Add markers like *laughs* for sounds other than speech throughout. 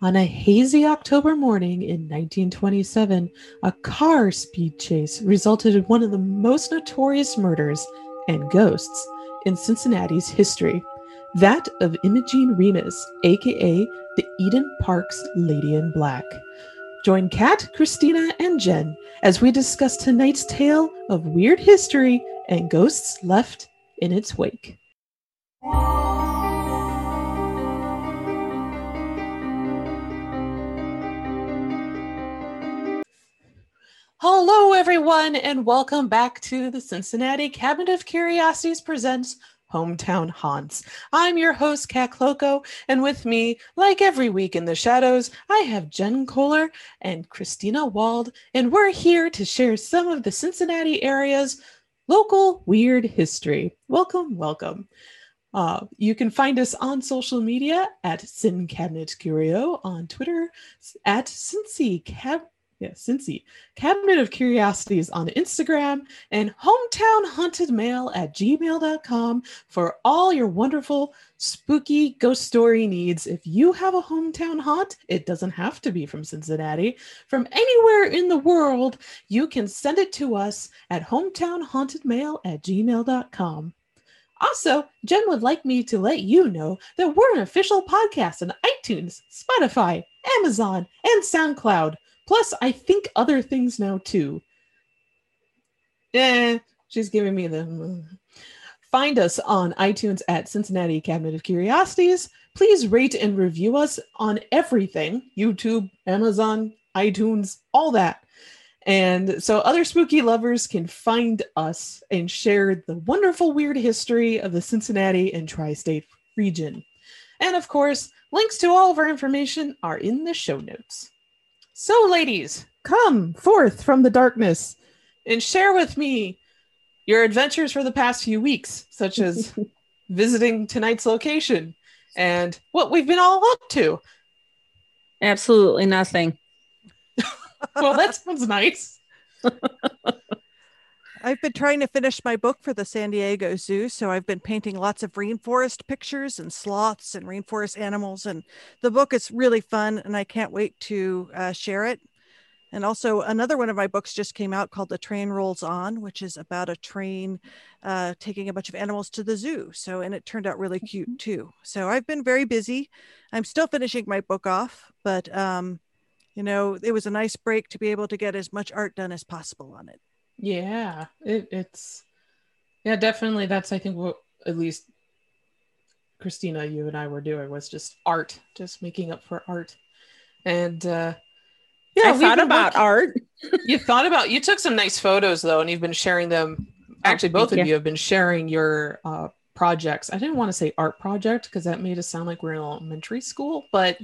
On a hazy October morning in 1927, a car speed chase resulted in one of the most notorious murders and ghosts in Cincinnati's history that of Imogene Remus, aka the Eden Park's Lady in Black. Join Kat, Christina, and Jen as we discuss tonight's tale of weird history and ghosts left in its wake. Hello, everyone, and welcome back to the Cincinnati Cabinet of Curiosities presents Hometown Haunts. I'm your host, Kat Klockow, and with me, like every week in the shadows, I have Jen Kohler and Christina Wald, and we're here to share some of the Cincinnati area's local weird history. Welcome, welcome. Uh, you can find us on social media at Sin Cabinet Curio on Twitter, at Cincy yeah, Cincy. Cabinet of Curiosities on Instagram and hometown haunted mail at gmail.com for all your wonderful spooky ghost story needs. If you have a hometown haunt, it doesn't have to be from Cincinnati. From anywhere in the world, you can send it to us at hometownhauntedmail at gmail.com. Also, Jen would like me to let you know that we're an official podcast on iTunes, Spotify, Amazon, and SoundCloud. Plus, I think other things now too. Eh, she's giving me the. Find us on iTunes at Cincinnati Cabinet of Curiosities. Please rate and review us on everything YouTube, Amazon, iTunes, all that. And so other spooky lovers can find us and share the wonderful weird history of the Cincinnati and tri state region. And of course, links to all of our information are in the show notes. So, ladies, come forth from the darkness and share with me your adventures for the past few weeks, such as *laughs* visiting tonight's location and what we've been all up to. Absolutely nothing. *laughs* well, that sounds nice. *laughs* I've been trying to finish my book for the San Diego Zoo, so I've been painting lots of rainforest pictures and sloths and rainforest animals, and the book is really fun, and I can't wait to uh, share it. And also, another one of my books just came out called The Train Rolls On, which is about a train uh, taking a bunch of animals to the zoo. So, and it turned out really cute mm-hmm. too. So, I've been very busy. I'm still finishing my book off, but um, you know, it was a nice break to be able to get as much art done as possible on it. Yeah, it, it's yeah, definitely. That's I think what at least Christina, you and I were doing was just art, just making up for art, and uh, yeah, I thought about working. art. *laughs* you thought about you took some nice photos though, and you've been sharing them. Actually, both of you. you have been sharing your uh, projects. I didn't want to say art project because that made us sound like we're in elementary school, but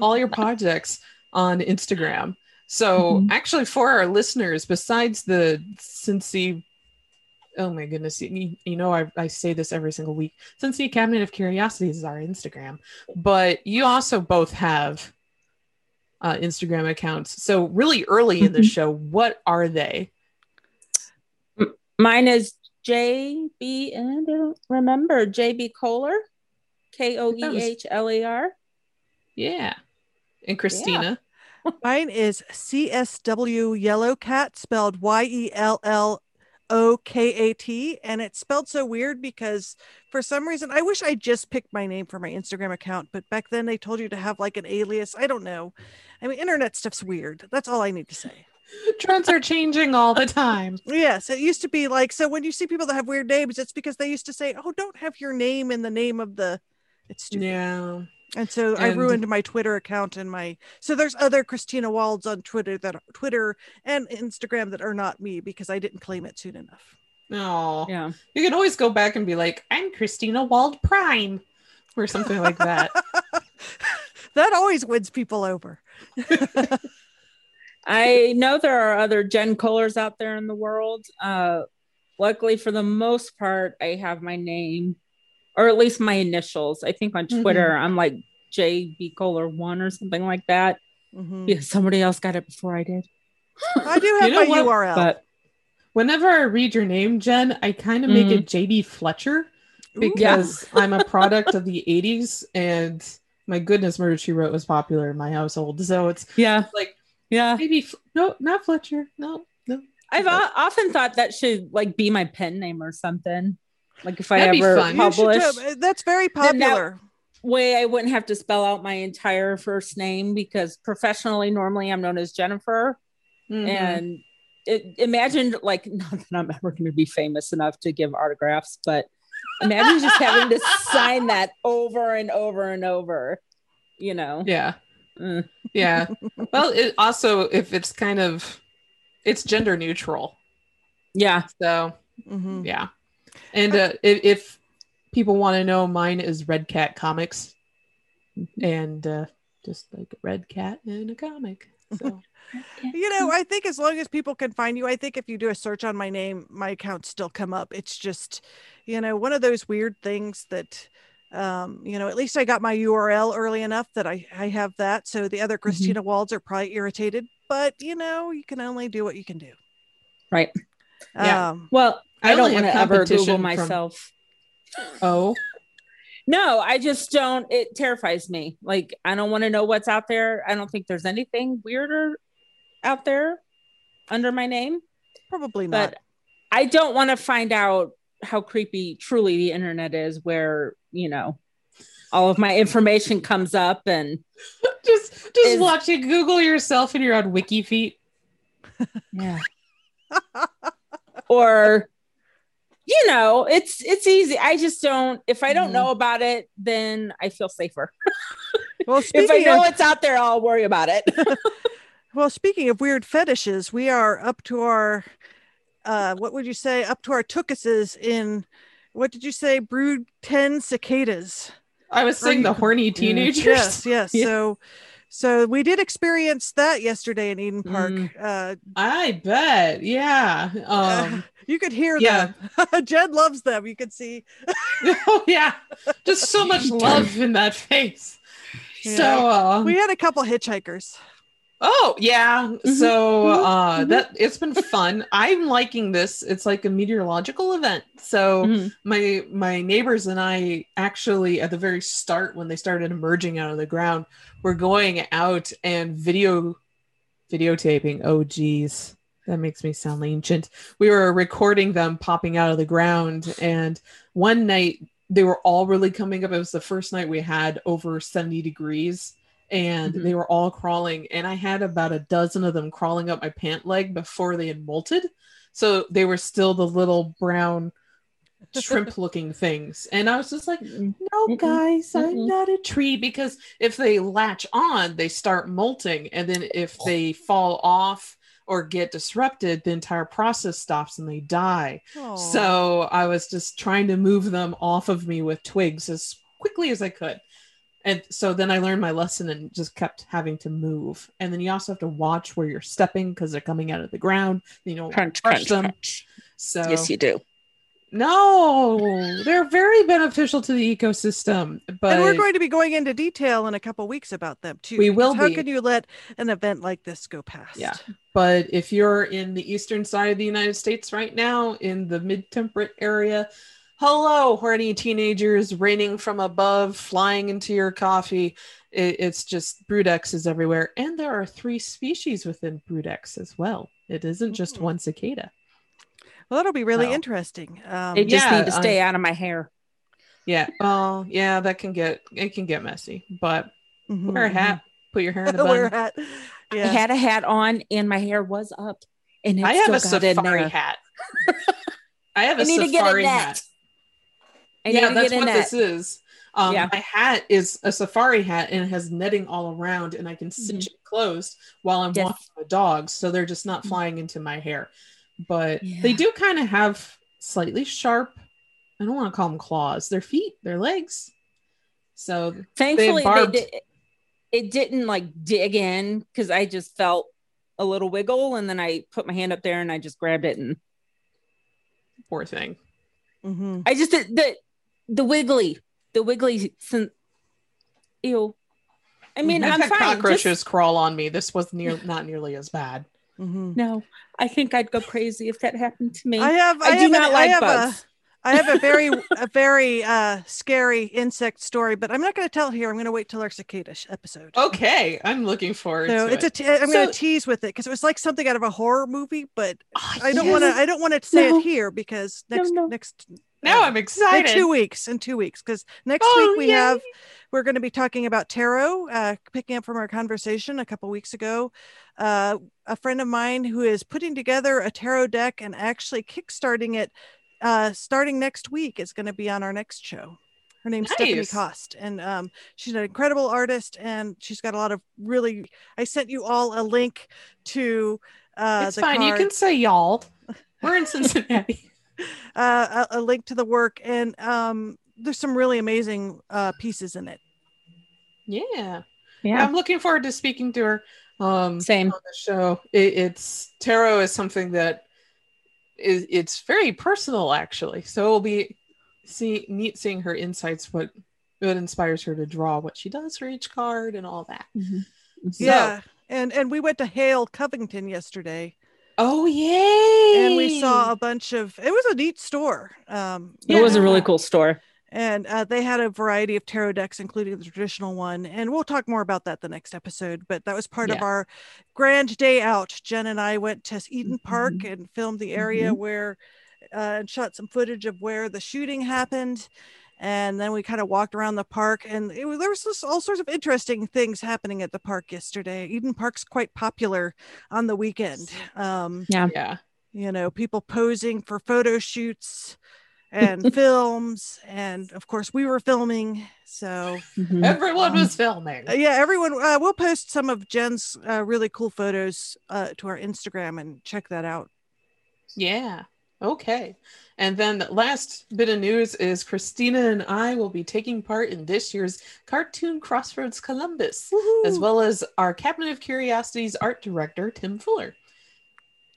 all your *laughs* projects on Instagram. So mm-hmm. actually, for our listeners, besides the Cincy, oh my goodness, you, you know I, I say this every single week. Cincy Cabinet of Curiosities is our Instagram, but you also both have uh, Instagram accounts. So really early in the mm-hmm. show, what are they? Mine is JB, and I don't remember JB Kohler, K O E H L A R. Yeah, and Christina. Mine is CSW Yellow Cat, spelled Y E L L O K A T. And it's spelled so weird because for some reason, I wish I just picked my name for my Instagram account, but back then they told you to have like an alias. I don't know. I mean, internet stuff's weird. That's all I need to say. *laughs* Trends are changing all the time. yes, it used to be like so when you see people that have weird names, it's because they used to say, "Oh, don't have your name in the name of the." It's stupid. Yeah. And so and... I ruined my Twitter account and my so there's other Christina Walds on Twitter that Twitter and Instagram that are not me because I didn't claim it soon enough. Oh, yeah. You can always go back and be like, I'm Christina Wald Prime or something like that. *laughs* that always wins people over. *laughs* I know there are other Jen Kohlers out there in the world. Uh, luckily, for the most part, I have my name or at least my initials. I think on Twitter mm-hmm. I'm like JB Kohler one or something like that. Mm-hmm. Because somebody else got it before I did. *gasps* I do have you know my what? URL. But whenever I read your name, Jen, I kind of make mm-hmm. it JB Fletcher because I'm a product of *laughs* the 80s and my goodness, Murder She Wrote was popular in my household. So it's Yeah. like Yeah. maybe F- no, not Fletcher. No, no. I've o- often thought that should like be my pen name or something. Like if I That'd be ever fun. You should publish, that's very Then that- popular. way I wouldn't have to spell out my entire first name because professionally, normally I'm known as Jennifer. Mhm. And it, imagine, like, *laughs* not that I'm ever going to be famous enough to give autographs, but imagine just having to *laughs* sign that over and over and over, you know? yeah, Mm. yeah. *laughs* well, it also if it's kind of it's gender neutral. Yeah. So Mhm. yeah, and uh, if, if people want to know, mine is Red Cat Comics, and uh, just like a red cat in a comic. So *laughs* You know, I think as long as people can find you, I think if you do a search on my name, my accounts still come up. It's just, you know, one of those weird things that, um, you know, at least I got my URL early enough that I, I have that. So the other Christina Walds are probably irritated, but you know, you can only do what you can do. Right. Yeah. Um, Well, I I, don't want to ever competition Google from- myself. oh, No, I just don't. It terrifies me. Like, I don't want to know what's out there. I don't think there's anything weirder out there under my name, probably not. but I don't want to find out how creepy truly the internet is, where, you know, all of my information comes up and *laughs* just just Is- watch you Google yourself and you're on WikiFeet. yeah. *laughs* or you know, it's it's easy. I just don't if I don't Mhm. know about it, then I feel safer. *laughs* well, *laughs* If I know of, it's out there, I'll worry about it. *laughs* well, speaking of weird fetishes, we are up to our, uh, what would you say, up to our tookuses in, what did you say, brood 10 cicadas. I was saying the horny teenagers. Yes, yes. Yeah. So, so we did experience that yesterday in Eden Park. Mm. Uh, I bet. Yeah. Um *laughs* you could hear yeah. them. *laughs* Jed loves them. You could see. *laughs* oh yeah. Just so much love in that face. Yeah. So uh We had a couple hitchhikers. Oh yeah. Mhm, So mhm, uh mhm. that it's been fun. I'm liking this. It's like a meteorological event. So Mhm. my my neighbors and I actually at the very start when they started emerging out of the ground were going out and video videotaping. Oh geez. That makes me sound ancient. We were recording them popping out of the ground and one night they were all really coming up. It was the first night we had over 70 degrees and Mhm. they mm-hmm. were all crawling and I had about a dozen of them crawling up my pant leg before they had molted. So they were still the little brown shrimp *laughs* looking things. And I was just like, mm-hmm. no, Mm-mm. guys, I'm mm-hmm. not a tree because if they latch on, they start molting. And then if they fall off or get disrupted, the entire process stops and they die. Oh. So I was just trying to move them off of me with twigs as quickly as I could. And so then I learned my lesson and just kept having to move. And then you also have to watch where you're stepping because they're coming out of the ground. You know, Crunch, crush crunch, them. crunch. So Yes, you do. no, they're very beneficial to the ecosystem. But and we're going to be going into detail in a couple weeks about them too. We will How be. can you let an event like this go past? Yeah. but if you're in the eastern side of the United States right now, in the mid-temperate area, hello, horny teenagers raining from above, flying into your coffee. It, it's just Brood X is everywhere, and there are three species within Brood X as well. It isn't just Mm. one cicada. Well, that'll be really Well, interesting. Um, They just yeah, need to stay out of my hair. Yeah, well, yeah, that can get it can get messy, but mhm, wear a mhm. hat, put your hair in *laughs* a bun. Wear a hat. I Yeah. had a hat on and my hair was up. And it I have a still got in safari hat. *laughs* I have a I need to get safari a hat. I yeah, that's what net. this is. Um, Yeah. My hat is a safari hat and it has netting all around, and I can cinch it closed while I'm Mm-hmm. Yes. walking the dogs, so they're just not Mhm. flying into my hair. But they do kind of have slightly sharp. I don't want to call them claws. Their feet, their legs. So Thankfully, they did, it didn't like dig in because I just felt a little wiggle and then I put my hand up there and I just grabbed it and poor thing. Mhm. I just did the the wiggly, the wiggly. Sin- Ew. I mean, I've I'm had fine. cockroaches Just- crawl on me. This was near not nearly as bad. Mhm. no, I think I'd go crazy if that happened to me. I have. I, I do have not a, like I have bugs. I have a very *laughs* a very uh scary insect story, but I'm not going to tell here. I'm going to wait till our cicada episode. Okay, I'm looking forward So to it's it. a t- I'm So- going to tease with it because it was like something out of a horror movie, but Ah, I don't yes. want to. I don't want to say No. it here because next no. next Now I'm in excited. two weeks in two weeks because next Oh, week we yay. have we're going to be talking about tarot uh, picking up from our conversation a couple weeks ago uh, a friend of mine who is putting together a tarot deck and actually kickstarting it uh, starting next week is going to be on our next show her name's stephanie Nice. cost and um, she's an incredible artist and she's got a lot of really i sent you all a link to uh, it's fine. You can say y'all. We're in *laughs* Cincinnati. Uh, a, a link to the work and um, there's some really amazing uh, pieces in it yeah. Yeah. I'm looking forward to speaking to her. Um, Same. on the show. It, it's tarot is something that is it's very personal actually. So it'll be see neat seeing her insights, what what inspires her to draw, what she does for each card, and all that. Mhm. So- yeah and and we went to hale covington yesterday Oh yay! and we saw a bunch of it was a neat store um It was a really cool store. and uh, they had a variety of tarot decks including the traditional one and we'll talk more about that the next episode but that was part of our grand day out jen and i went to eden park Mhm. and filmed the area where uh, and shot some footage of where the shooting happened and then we kind of walked around the park and it there was just all sorts of interesting things happening at the park yesterday eden park's quite popular on the weekend um Yeah. Yeah. you know people posing for photo shoots and *laughs* films and of course we were filming so Mhm. Everyone Um, was filming. uh, yeah everyone uh, we'll post some of jen's uh, really cool photos uh, to our instagram and check that out Yeah. Okay. And then the last bit of news is Christina and I will be taking part in this year's Cartoon Crossroads Columbus, as well as our Cabinet of Curiosities art director, Tim Fuller.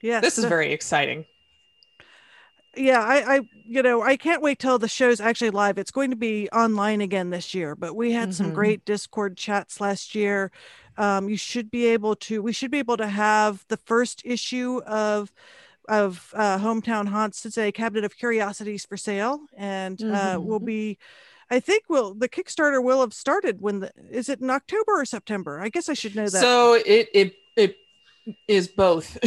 yes This is very exciting. yeah I, I you know i can't wait till the show's actually live it's going to be online again this year but we had some Mhm. great discord chats last year um, you should be able to we should be able to have the first issue of of uh, hometown haunts it's a cabinet of curiosities for sale and uh, will Mhm. be i think will the kickstarter will have started when the is it in october or september i guess i should know that So it it it is both.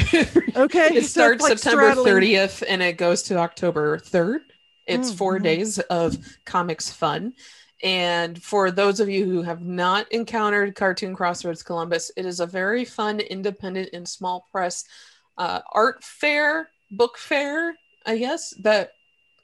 okay *laughs* it starts like September straddling- 30th and it goes to October 3rd. It's four Mhm. days of comics fun. And for those of you who have not encountered Cartoon Crossroads Columbus, it is a very fun, independent, and small press uh, art fair, book fair, I guess, that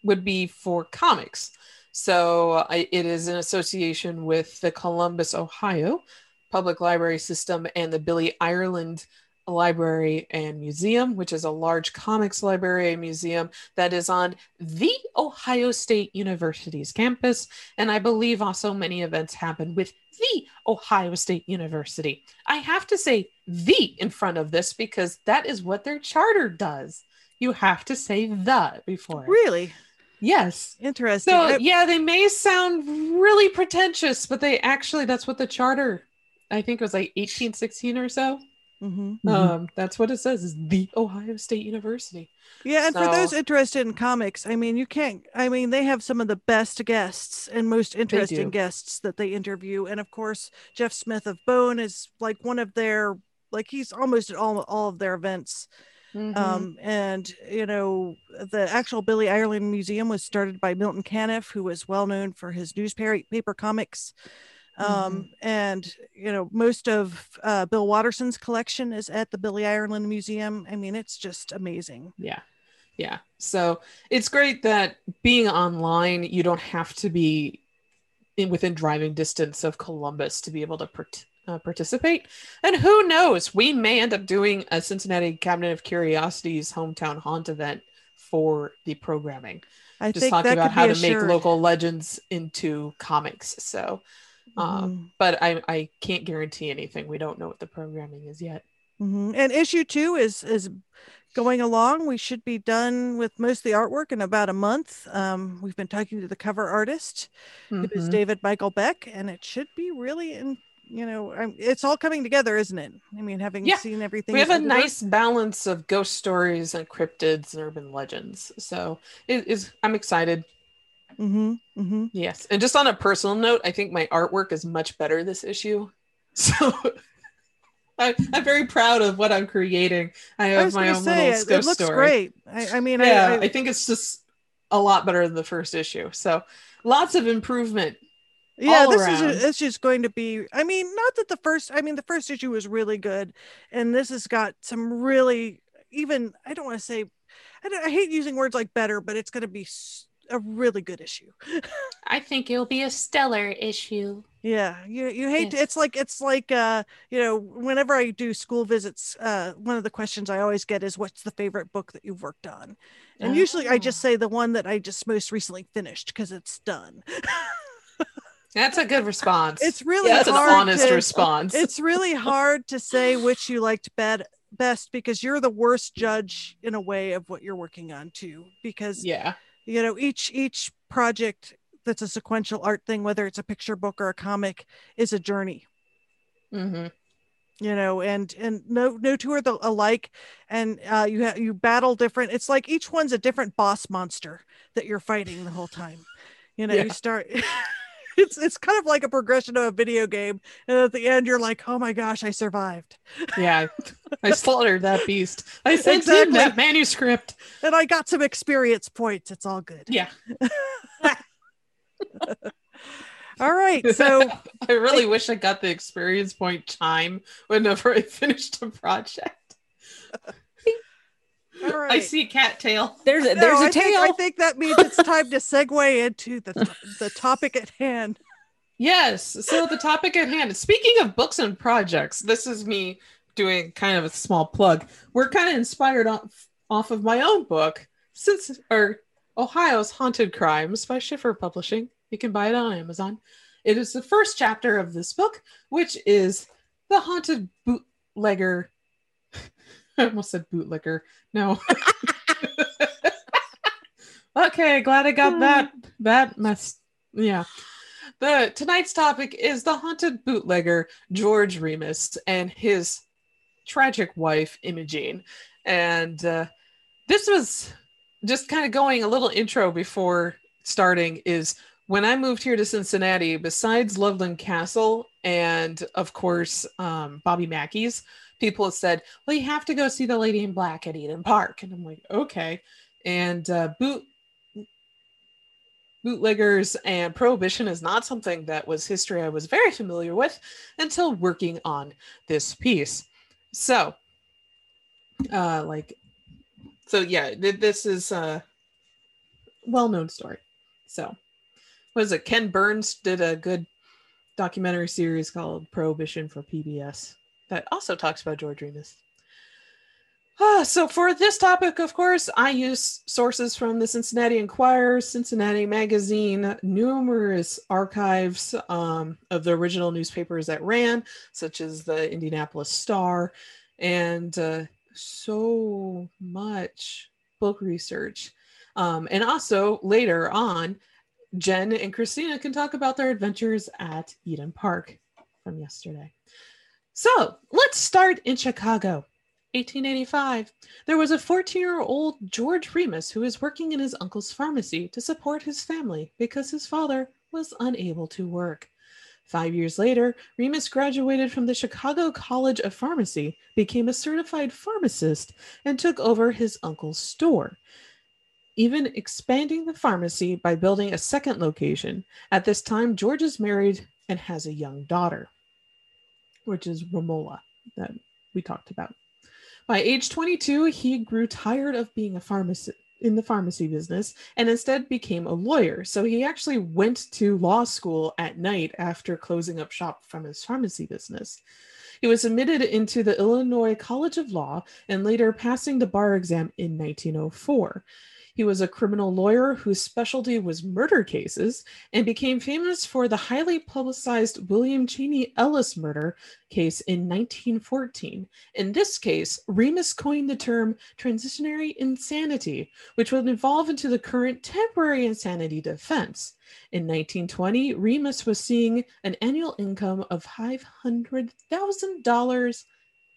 would be for comics. So it is an association with the Columbus, Ohio Public Library System and the Billy Ireland Library and Museum, which is a large comics library and museum that is on the Ohio State University's campus. And I believe also many events happen with the Ohio State University. I have to say the in front of this because that is what their charter does. You have to say the before really Yes. interesting So I- yeah, they may sound really pretentious, but they actually that's what the charter I think it was like 1816 or so. Mhm. Mhm. Um, that's what it says is the Ohio State University. Yeah, and for those interested in comics, I mean, you can't. I mean, they have some of the best guests and most interesting guests that they interview, and of course, Jeff Smith of Bone is like one of their like he's almost at all all of their events. Mhm. Um, and you know, the actual Billy Ireland Museum was started by Milton Caniff, who was well known for his newspaper paper comics. Um, and you know, most of uh, Bill Watterson's collection is at the Billy Ireland Museum. I mean, it's just amazing. yeah. Yeah. So it's great that being online, you don't have to be in within driving distance of Columbus to be able to part- uh, participate. And who knows, we may end up doing a Cincinnati Cabinet of Curiosities hometown haunt event for the programming. I just that about could how to make local legends into comics. So, um, Mhm. but I, I can't guarantee anything. We don't know what the programming is yet. Mhm. And issue two is is going along. We should be done with most of the artwork in about a month. Um, we've been talking to the cover artist, who is Mhm. David Michael Beck, and it should be really in, you know, I'm, it's all coming together, isn't it? I mean, having Yeah. seen everything, we have a nice balance of ghost stories and cryptids and urban legends. So it is I'm excited. Mhm, mhm. Yes. And just on a personal note, I think my artwork is much better this issue. *laughs* So I, I'm very proud of what I'm creating. I I have was my own say little it, it looks story. great. I, I mean, Yeah, I, I, I, think it's just a lot better than the first issue. So lots of improvement. yeah, this around. is it's just going to be. I mean, not that the first. I mean, the first issue was really good, and this has got some really even. I don't want to say. I, don't, I hate using words like better, but it's going to be a really good issue. *laughs* I think it'll be a stellar issue. Yeah, you you hate to, it's like it's like uh you know whenever I do school visits, uh one of the questions I always get is what's the favorite book that you've worked on, and usually I just say the one that I just most recently finished because it's done. *laughs* That's a good response. It's really That's an honest to- response. it's really hard to say which you liked bed best because you're the worst judge in a way of what you're working on too because yeah. You know each each project that's a sequential art thing whether it's a picture book or a comic is a journey. Hmm you know and and no no two are the, alike. And uh you have you battle different. It's like each one's a different boss monster that you're fighting the whole time. You know Yeah. you start *laughs* it's it's kind of like a progression of a video game and at the end you're like oh my gosh i survived Yeah. *laughs* I slaughtered that beast. I sent Exactly. him that manuscript. and i got some experience points it's all good Yeah. *laughs* all right so *laughs* I really wish I got the experience point chime whenever I finished a project. All right I see a cattail. There's a, there's a I tail. think, I think that means it's time to segue into the the topic at hand Yes. So the topic at hand. Speaking of books and projects, this is me doing kind of a small plug. We're kind of inspired off, off of my own book, since or Ohio's Haunted Crimes by Schiffer Publishing. You can buy it on Amazon. It is the first chapter of this book, which is the haunted bootlegger. I almost said bootlegger. No. *laughs* okay, glad I got that that mess. Yeah. The tonight's topic is the haunted bootlegger George Remus and his tragic wife Imogene. And uh, this was just kind of going a little intro before starting is when I moved here to Cincinnati, besides Loveland Castle and of course um, Bobby Mackey's, people said, "Well, you have to go see the Lady in Black at Eden Park," and I'm like, "Okay." And uh, boot bootleggers and prohibition is not something that was history I was very familiar with until working on this piece. So, uh, like, so yeah, th- this is a well-known story. So, what is it? Ken Burns did a good documentary series called Prohibition for PBS that also talks about George Remus. Ah, so for this topic, of course, I use sources from the Cincinnati Enquirer, Cincinnati Magazine, numerous archives um, of the original newspapers that ran, such as the Indianapolis Star, and uh, so much book research. Um, and also later on, Jen and Christina can talk about their adventures at Eden Park from yesterday. So let's start in Chicago. 1885. There was a 14 year old George Remus who was working in his uncle's pharmacy to support his family because his father was unable to work. Five years later, Remus graduated from the Chicago College of Pharmacy, became a certified pharmacist, and took over his uncle's store, even expanding the pharmacy by building a second location. At this time, George is married and has a young daughter, which is Romola, that we talked about. By age 22, he grew tired of being a pharmacist in the pharmacy business and instead became a lawyer. So he actually went to law school at night after closing up shop from his pharmacy business. He was admitted into the Illinois College of Law and later passing the bar exam in 1904. He was a criminal lawyer whose specialty was murder cases and became famous for the highly publicized William Cheney Ellis murder case in 1914. In this case, Remus coined the term transitionary insanity, which would evolve into the current temporary insanity defense. In 1920, Remus was seeing an annual income of $500,000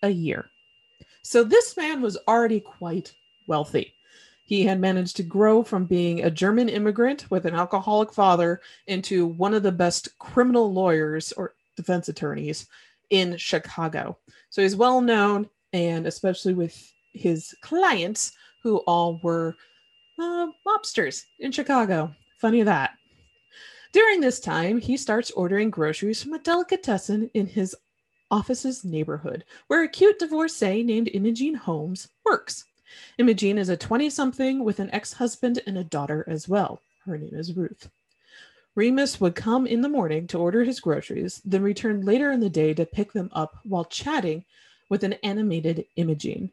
a year. So this man was already quite wealthy. He had managed to grow from being a German immigrant with an alcoholic father into one of the best criminal lawyers or defense attorneys in Chicago. So he's well known, and especially with his clients, who all were uh, mobsters in Chicago. Funny that. During this time, he starts ordering groceries from a delicatessen in his office's neighborhood, where a cute divorcee named Imogene Holmes works. Imogene is a 20 something with an ex husband and a daughter as well. Her name is Ruth. Remus would come in the morning to order his groceries, then return later in the day to pick them up while chatting with an animated Imogene.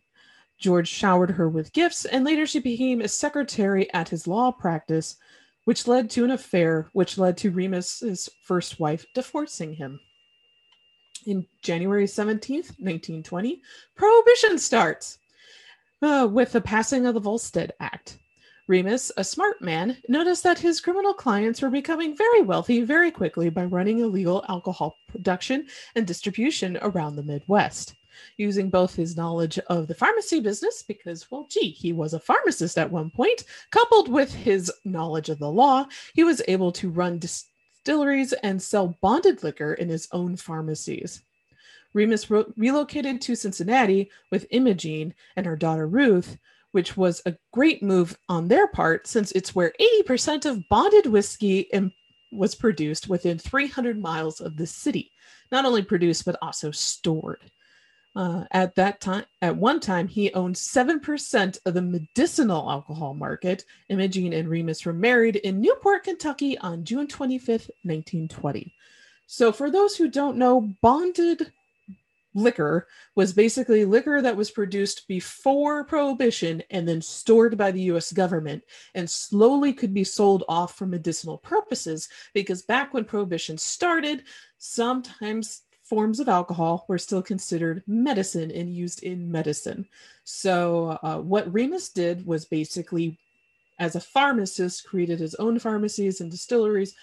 George showered her with gifts, and later she became a secretary at his law practice, which led to an affair, which led to Remus's first wife divorcing him. In January 17th, 1920, Prohibition starts uh, with the passing of the Volstead Act. Remus, a smart man, noticed that his criminal clients were becoming very wealthy very quickly by running illegal alcohol production and distribution around the Midwest. Using both his knowledge of the pharmacy business, because, well, gee, he was a pharmacist at one point, coupled with his knowledge of the law, he was able to run distilleries and sell bonded liquor in his own pharmacies. Remus re- relocated to Cincinnati with Imogene and her daughter Ruth, which was a great move on their part since it's where 80% of bonded whiskey Im- was produced within 300 miles of the city. Not only produced, but also stored. Uh, at that time, at one time, he owned 7% of the medicinal alcohol market. Imogene and Remus were married in Newport, Kentucky on June 25th, 1920. So, for those who don't know, bonded liquor was basically liquor that was produced before prohibition and then stored by the US government and slowly could be sold off for medicinal purposes because back when prohibition started sometimes forms of alcohol were still considered medicine and used in medicine. So uh, what remus did was basically as a pharmacist created his own pharmacies and distilleries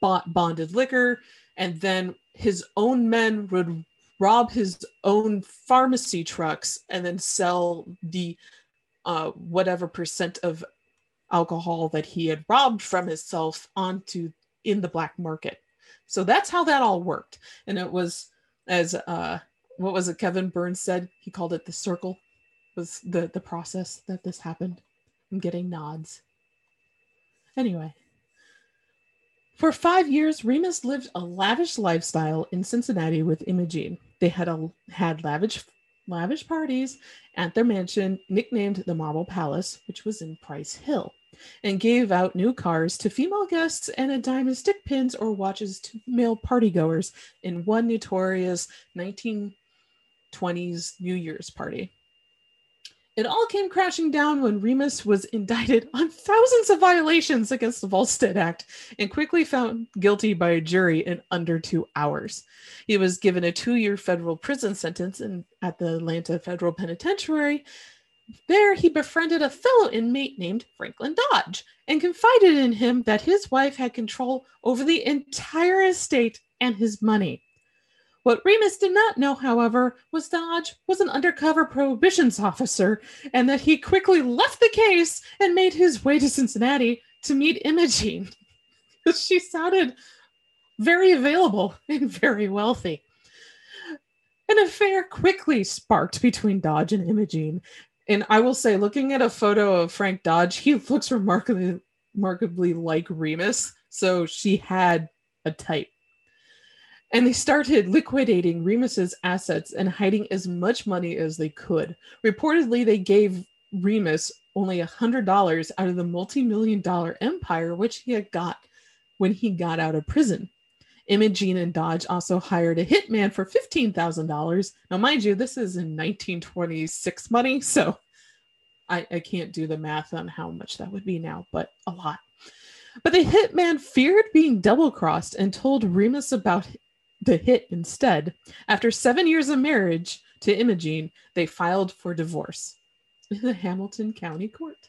bought bonded liquor and then his own men would rob his own pharmacy trucks and then sell the uh, whatever percent of alcohol that he had robbed from himself onto in the black market. So that's how that all worked. And it was as uh, what was it Kevin Burns said? He called it the circle was the the process that this happened. I'm getting nods. Anyway, for five years, Remus lived a lavish lifestyle in Cincinnati with Imogene. They had a, had lavish lavish parties at their mansion, nicknamed the Marble Palace, which was in Price Hill, and gave out new cars to female guests and a diamond stick pins or watches to male partygoers in one notorious 1920s New Year's party. It all came crashing down when Remus was indicted on thousands of violations against the Volstead Act and quickly found guilty by a jury in under two hours. He was given a two year federal prison sentence in, at the Atlanta Federal Penitentiary. There, he befriended a fellow inmate named Franklin Dodge and confided in him that his wife had control over the entire estate and his money. What Remus did not know, however, was Dodge was an undercover prohibitions officer and that he quickly left the case and made his way to Cincinnati to meet Imogene. *laughs* she sounded very available and very wealthy. An affair quickly sparked between Dodge and Imogene. And I will say, looking at a photo of Frank Dodge, he looks remarkably, remarkably like Remus. So she had a type and they started liquidating Remus's assets and hiding as much money as they could. Reportedly, they gave Remus only $100 out of the multi-million dollar empire which he had got when he got out of prison. Imogene and Dodge also hired a hitman for $15,000. Now, mind you, this is in 1926 money, so I, I can't do the math on how much that would be now, but a lot. But the hitman feared being double crossed and told Remus about the hit instead. After seven years of marriage to Imogene, they filed for divorce in the Hamilton County Court.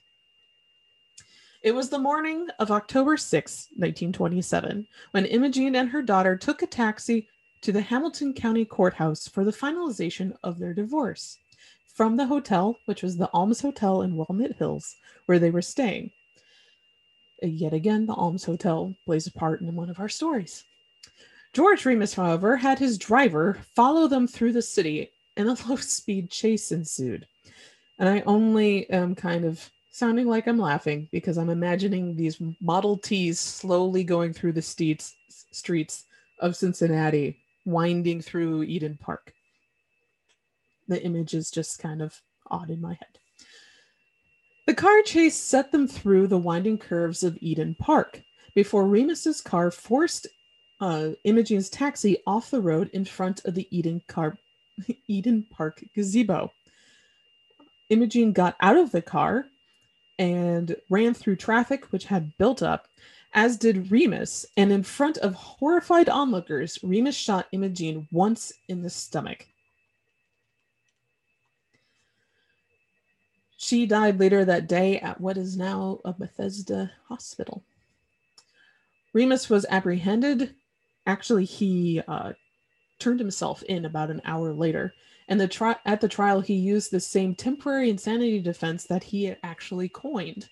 It was the morning of October 6, 1927, when Imogene and her daughter took a taxi to the Hamilton County Courthouse for the finalization of their divorce from the hotel, which was the Alms Hotel in Walnut Hills, where they were staying. Yet again, the Alms Hotel plays a part in one of our stories. George Remus, however, had his driver follow them through the city, and a *laughs* low speed chase ensued. And I only am kind of sounding like I'm laughing because I'm imagining these Model Ts slowly going through the streets, streets of Cincinnati, winding through Eden Park the image is just kind of odd in my head. The car chase set them through the winding curves of Eden Park before Remus's car forced uh, Imogene's taxi off the road in front of the Eden, car- *laughs* Eden Park gazebo. Imogene got out of the car and ran through traffic which had built up, as did Remus. And in front of horrified onlookers, Remus shot Imogene once in the stomach. She died later that day at what is now a Bethesda hospital. Remus was apprehended. Actually, he uh, turned himself in about an hour later. And the tri- at the trial, he used the same temporary insanity defense that he had actually coined.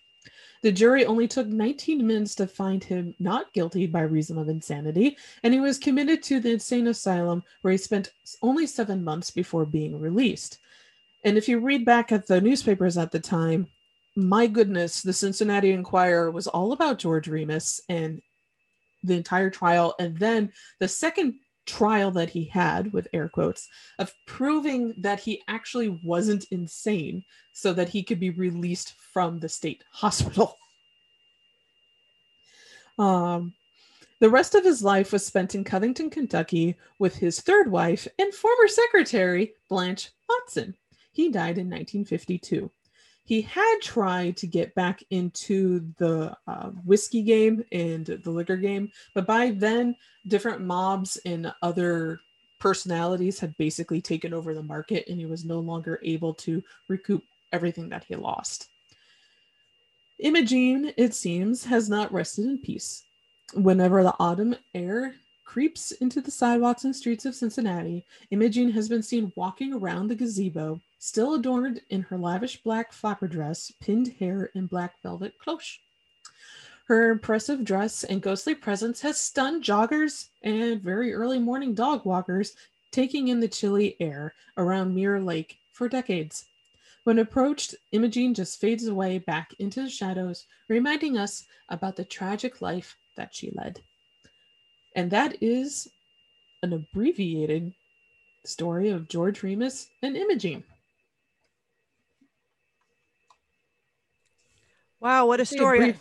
The jury only took 19 minutes to find him not guilty by reason of insanity, and he was committed to the insane asylum where he spent only seven months before being released. And if you read back at the newspapers at the time, my goodness, the Cincinnati Enquirer was all about George Remus and the entire trial. And then the second trial that he had, with air quotes, of proving that he actually wasn't insane so that he could be released from the state *laughs* hospital. Um, the rest of his life was spent in Covington, Kentucky, with his third wife and former secretary, Blanche Watson. He died in 1952. He had tried to get back into the uh, whiskey game and the liquor game, but by then, different mobs and other personalities had basically taken over the market, and he was no longer able to recoup everything that he lost. Imogene, it seems, has not rested in peace. Whenever the autumn air creeps into the sidewalks and streets of Cincinnati, Imogene has been seen walking around the gazebo still adorned in her lavish black flapper dress, pinned hair, and black velvet cloche. Her impressive dress and ghostly presence has stunned joggers and very early morning dog walkers taking in the chilly air around Mirror Lake for decades. When approached, Imogene just fades away back into the shadows, reminding us about the tragic life that she led. And that is an abbreviated story of George Remus and Imogene. Wow, what a story.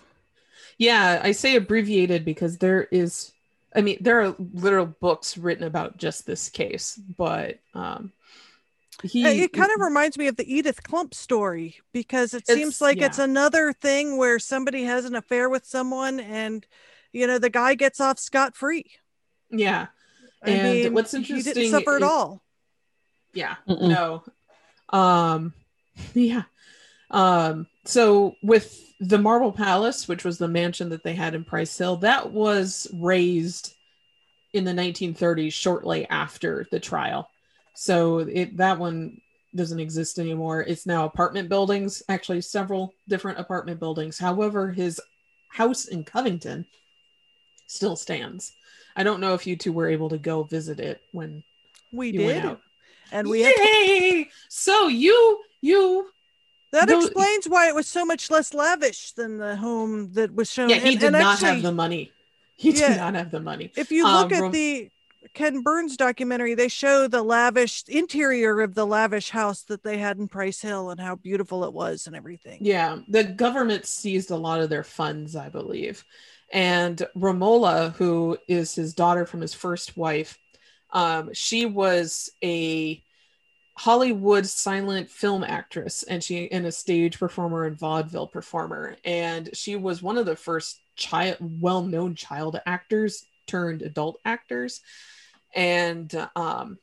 yeah, I say abbreviated because there is I mean, there are literal books written about just this case, but um he it kind of reminds me of the Edythe Klumpp story because it seems like yeah. it's another thing where somebody has an affair with someone and you know the guy gets off scot free. Yeah. I and mean, what's interesting he didn't suffer at all. Yeah. Mm-mm. No. Um yeah. Um so with the Marble Palace, which was the mansion that they had in Price Hill, that was razed in the 1930s, shortly after the trial. So it that one doesn't exist anymore. It's now apartment buildings, actually several different apartment buildings. However, his house in Covington still stands. I don't know if you two were able to go visit it when we did. And we Yay! To- so you you that explains why it was so much less lavish than the home that was shown. Yeah, he and, did and not actually, have the money. He yeah, did not have the money. If you look um, at the Ken Burns documentary, they show the lavish interior of the lavish house that they had in Price Hill and how beautiful it was and everything. Yeah, the government seized a lot of their funds, I believe. And Romola, who is his daughter from his first wife, um, she was a Hollywood silent film actress and she and a stage performer and vaudeville performer. And she was one of the first child well-known child actors turned adult actors. And um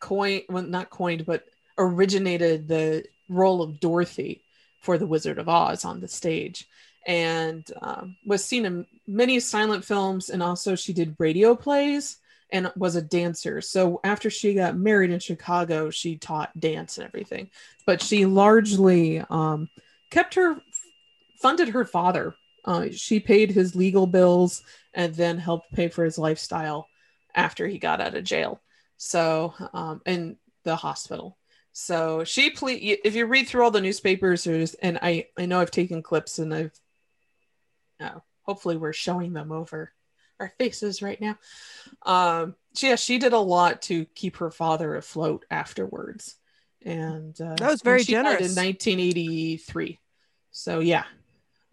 coined well not coined, but originated the role of Dorothy for the Wizard of Oz on the stage. And um, was seen in many silent films, and also she did radio plays and was a dancer. So after she got married in Chicago, she taught dance and everything. But she largely um, kept her funded her father. Uh, she paid his legal bills and then helped pay for his lifestyle after he got out of jail. So um, in the hospital. So she ple- if you read through all the newspapers, and I I know I've taken clips and I've uh, hopefully we're showing them over our faces right now. Um, yeah, she did a lot to keep her father afloat afterwards, and uh, that was very she generous. in 1983. So yeah,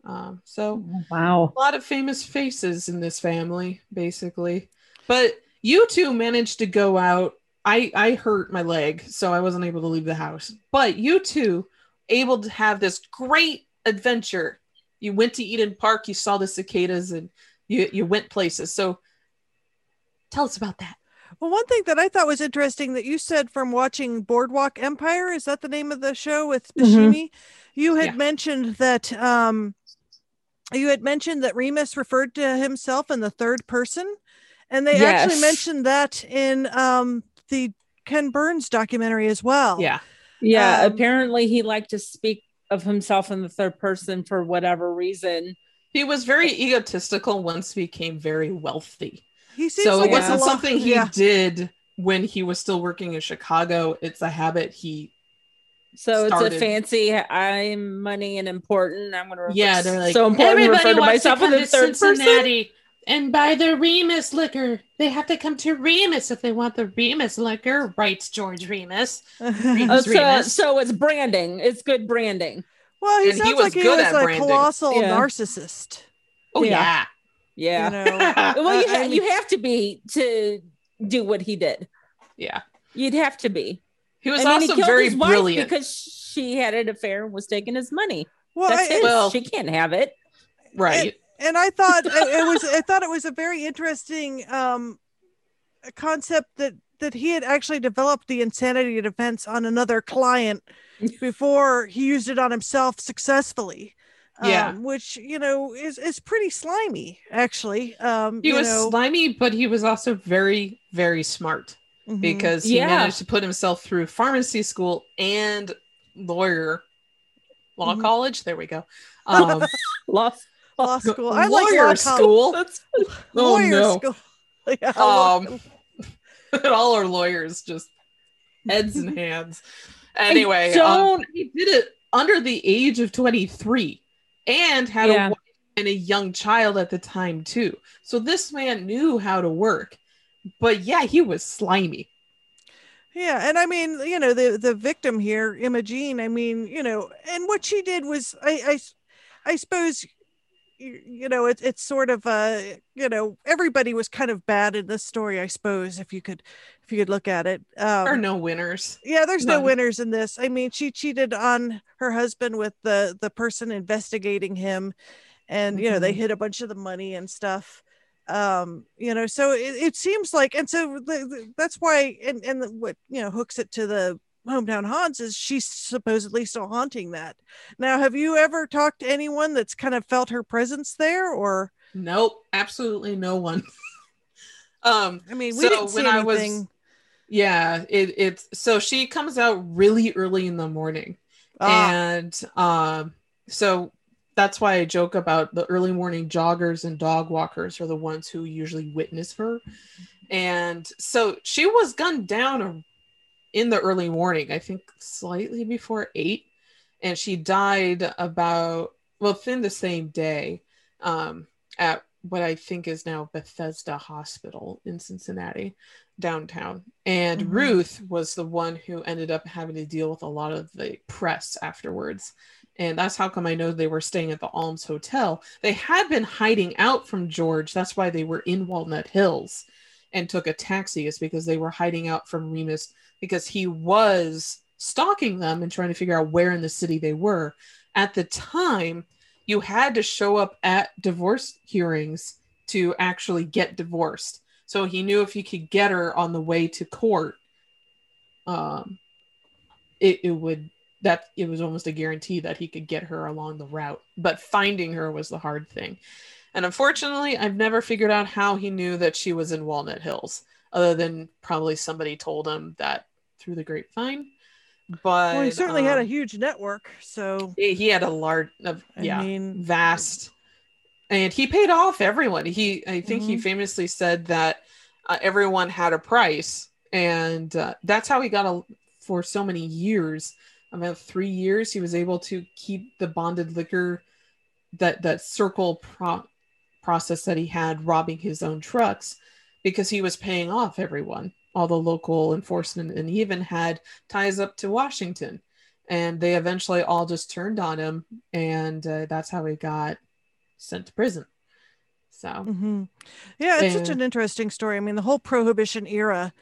um, so wow, a lot of famous faces in this family, basically. But you two managed to go out. I I hurt my leg, so I wasn't able to leave the house. But you two able to have this great adventure. You went to Eden Park. You saw the cicadas and you you went places. So tell us about that. Well, one thing that I thought was interesting that you said from watching Boardwalk Empire is that the name of the show with Buscemi? Mm-hmm. You had yeah. mentioned that um, you had mentioned that Remus referred to himself in the third person, and they yes. actually mentioned that in um, the Ken Burns documentary as well. Yeah, yeah. Um, apparently, he liked to speak of himself in the third person for whatever reason. He was very egotistical once he became very wealthy. He so like it wasn't something he yeah. did when he was still working in Chicago. It's a habit he. So started. it's a fancy. I'm money and important. I'm gonna. Yeah, they're like so important. Everybody refer to myself to in the third Cincinnati person. And buy the Remus liquor. They have to come to Remus if they want the Remus liquor, writes George Remus. *laughs* Remus, oh, so, Remus. so it's branding. It's good branding. Well, he and sounds he like he was a branding. colossal yeah. narcissist. Oh yeah, yeah. You know, *laughs* well, *laughs* you, ha- I mean, you have to be to do what he did. Yeah, you'd have to be. He was also he very brilliant because she had an affair and was taking his money. Well, That's I, it. Well, she can't have it. Right. And, and I thought it was. I thought it was a very interesting um, concept that that he had actually developed the insanity defense on another client *laughs* before he used it on himself successfully. Yeah, um, which you know is is pretty slimy actually. Um, he was know. slimy, but he was also very very smart mm-hmm. because he yeah. managed to put himself through pharmacy school and lawyer law mm-hmm. college. There we go. *laughs* Um, law law school. I lawyer like school. That's, *laughs* oh lawyer no. School. Yeah, um, *laughs* all our lawyers just heads and hands. Anyway, um, he did it under the age of 23 and had yeah. a wife and a young child at the time too. So this man knew how to work. But yeah, he was slimy. Yeah, and I mean, you know, the the victim here, Imogene, I mean, you know, and what she did was I I I suppose you know it, it's sort of uh you know everybody was kind of bad in this story i suppose if you could if you could look at it um, there are no winners yeah there's None. no winners in this i mean she cheated on her husband with the the person investigating him and you know mm-hmm. they hid a bunch of the money and stuff um you know so it, it seems like and so the, the, that's why and and what you know hooks it to the hometown haunts is she's supposedly still haunting that. Now, have you ever talked to anyone that's kind of felt her presence there or Nope, absolutely no one. *laughs* um I mean, we so didn't see when anything. I was yeah, it it's so she comes out really early in the morning. Ah. And um so that's why I joke about the early morning joggers and dog walkers are the ones who usually witness her. And so she was gunned down in the early morning, I think slightly before eight. And she died about, well, within the same day um, at what I think is now Bethesda Hospital in Cincinnati, downtown. And mm-hmm. Ruth was the one who ended up having to deal with a lot of the press afterwards. And that's how come I know they were staying at the Alms Hotel. They had been hiding out from George. That's why they were in Walnut Hills and took a taxi, is because they were hiding out from Remus because he was stalking them and trying to figure out where in the city they were. At the time, you had to show up at divorce hearings to actually get divorced. So he knew if he could get her on the way to court, um, it, it would that it was almost a guarantee that he could get her along the route. But finding her was the hard thing. And unfortunately, I've never figured out how he knew that she was in Walnut Hills, other than probably somebody told him that through the grapevine. But well, he certainly um, had a um, huge network. So he had a large, uh, yeah, mean, vast, and he paid off everyone. He, I think, mm-hmm. he famously said that uh, everyone had a price, and uh, that's how he got a for so many years. About three years, he was able to keep the bonded liquor that that circle pro- process that he had robbing his own trucks because he was paying off everyone, all the local enforcement, and he even had ties up to Washington. And they eventually all just turned on him, and uh, that's how he got sent to prison. So, mm-hmm. yeah, it's and, such an interesting story. I mean, the whole Prohibition era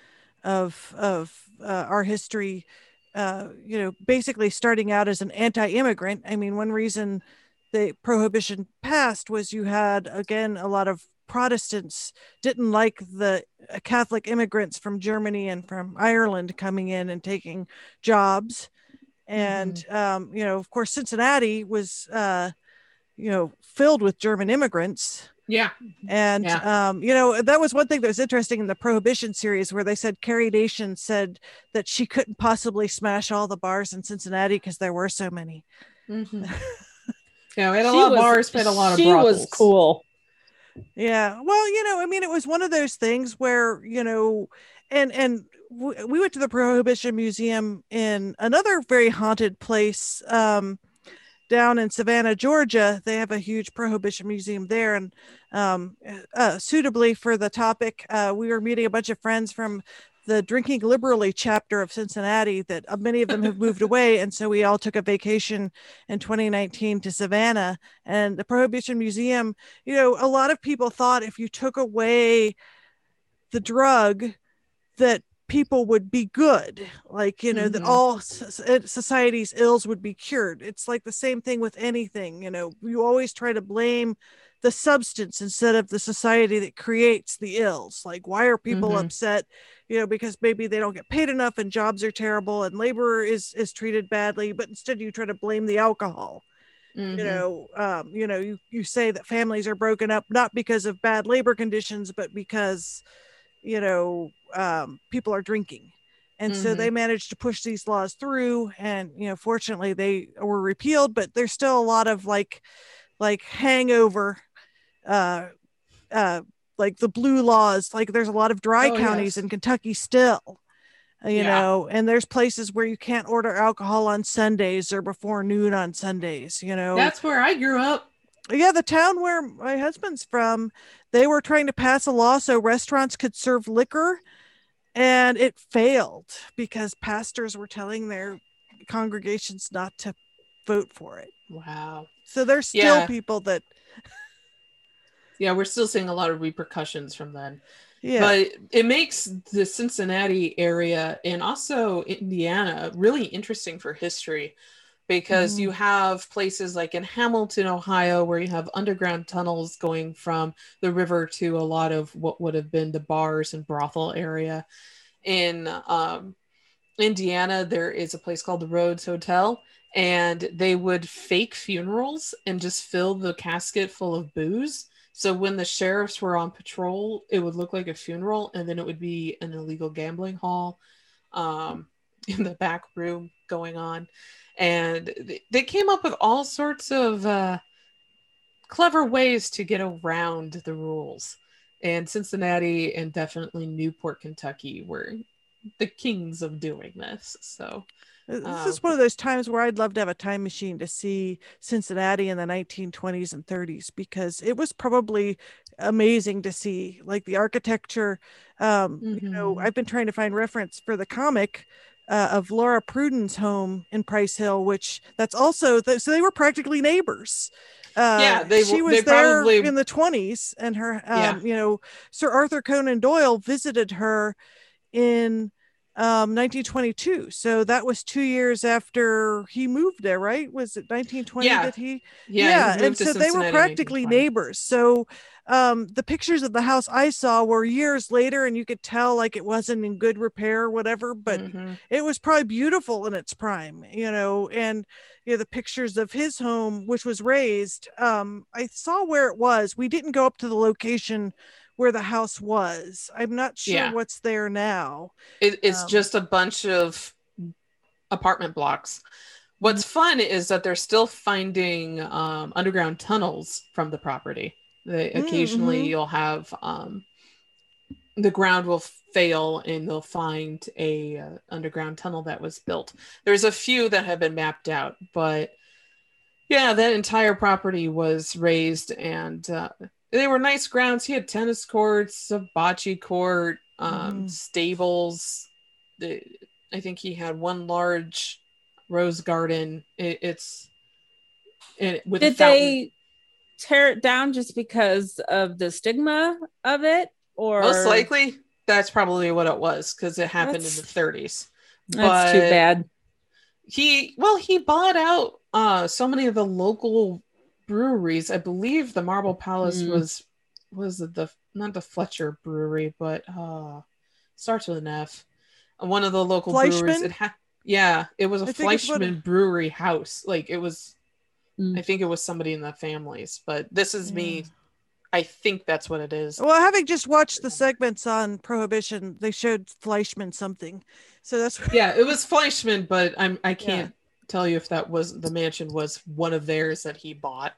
of of uh, our history, uh, you know, basically starting out as an anti-immigrant. I mean, one reason the prohibition passed was you had again a lot of Protestants didn't like the uh, Catholic immigrants from Germany and from Ireland coming in and taking jobs. And, mm-hmm. um, you know, of course, Cincinnati was, uh, you know, filled with German immigrants. Yeah. And, yeah. Um, you know, that was one thing that was interesting in the Prohibition series where they said Carrie Nation said that she couldn't possibly smash all the bars in Cincinnati because there were so many. Mm-hmm. *laughs* Yeah, we had a she lot was, of bars, we had a lot of She brothels. was cool. Yeah. Well, you know, I mean, it was one of those things where, you know, and and we went to the Prohibition Museum in another very haunted place um, down in Savannah, Georgia. They have a huge Prohibition Museum there, and um, uh, suitably for the topic, uh, we were meeting a bunch of friends from the drinking liberally chapter of Cincinnati that uh, many of them have moved away. And so we all took a vacation in 2019 to Savannah and the Prohibition Museum. You know, a lot of people thought if you took away the drug, that people would be good like you know mm-hmm. that all society's ills would be cured it's like the same thing with anything you know you always try to blame the substance instead of the society that creates the ills like why are people mm-hmm. upset you know because maybe they don't get paid enough and jobs are terrible and labor is is treated badly but instead you try to blame the alcohol mm-hmm. you know um, you know you, you say that families are broken up not because of bad labor conditions but because you know um, people are drinking and mm-hmm. so they managed to push these laws through and you know fortunately they were repealed but there's still a lot of like like hangover uh, uh, like the blue laws. Like there's a lot of dry oh, counties yes. in Kentucky still, uh, you yeah. know, and there's places where you can't order alcohol on Sundays or before noon on Sundays, you know. That's where I grew up. Yeah, the town where my husband's from, they were trying to pass a law so restaurants could serve liquor and it failed because pastors were telling their congregations not to vote for it. Wow. So there's still yeah. people that *laughs* yeah, we're still seeing a lot of repercussions from then. Yeah. But it makes the Cincinnati area and also Indiana really interesting for history because mm-hmm. you have places like in Hamilton, Ohio, where you have underground tunnels going from the river to a lot of what would have been the bars and brothel area. In um, Indiana, there is a place called the Rhodes Hotel, and they would fake funerals and just fill the casket full of booze so when the sheriffs were on patrol, it would look like a funeral, and then it would be an illegal gambling hall um, *laughs* in the back room going on. And they came up with all sorts of uh, clever ways to get around the rules. And Cincinnati and definitely Newport, Kentucky were the kings of doing this. So this um, is one of those times where I'd love to have a time machine to see Cincinnati in the 1920s and 30s because it was probably amazing to see, like the architecture. Um, mm-hmm. You know, mm-hmm. I've been trying to find reference for the comic uh, of Laura Pruden's home in Price Hill, which that's also th- so they were practically neighbors. Uh, yeah, they, she was they there probably... in the 20s, and her, um, yeah. you know, Sir Arthur Conan Doyle visited her in um 1922 so that was two years after he moved there right was it 1920 Yeah. that he Yeah, he and so they were practically neighbors so um the pictures of the house i saw were years later and you could tell like it wasn't in good repair or whatever but Mhm. it was probably beautiful in its prime you know and you know the pictures of his home which was razed um i saw where it was we didn't go up to the location where the house was i'm not sure Yeah. what's there now It, it's Um, just a bunch of apartment blocks. What's fun is that they're still finding um, underground tunnels from the property. They Mm, occasionally mhm. you'll have um, the ground will fail and they'll find a uh, underground tunnel that was built. There's a few that have been mapped out, but yeah, that entire property was razed and uh, they were nice grounds. He had tennis courts, a bocce court, um, Mhm. stables. The, I think he had one large rose garden. It, it's it, with Did they tear it down just because of the stigma of it? Or Most likely, that's probably what it was because it happened That's- in the 30s. that's too bad. He well, he bought out uh so many of the local breweries. I believe the Marble Palace Mm. was was the not the Fletcher Brewery, but uh starts with an F. One of the local breweries. It had yeah, it was a I it's what Fleischmann brewery house. Like it was Mm. I think it was somebody in the families, but this is me. I think that's what it is. well having just watched the segments on prohibition they showed fleischmann something so that's yeah, it was Fleischmann, but I'm I can't tell you if that was the mansion was one of theirs that he bought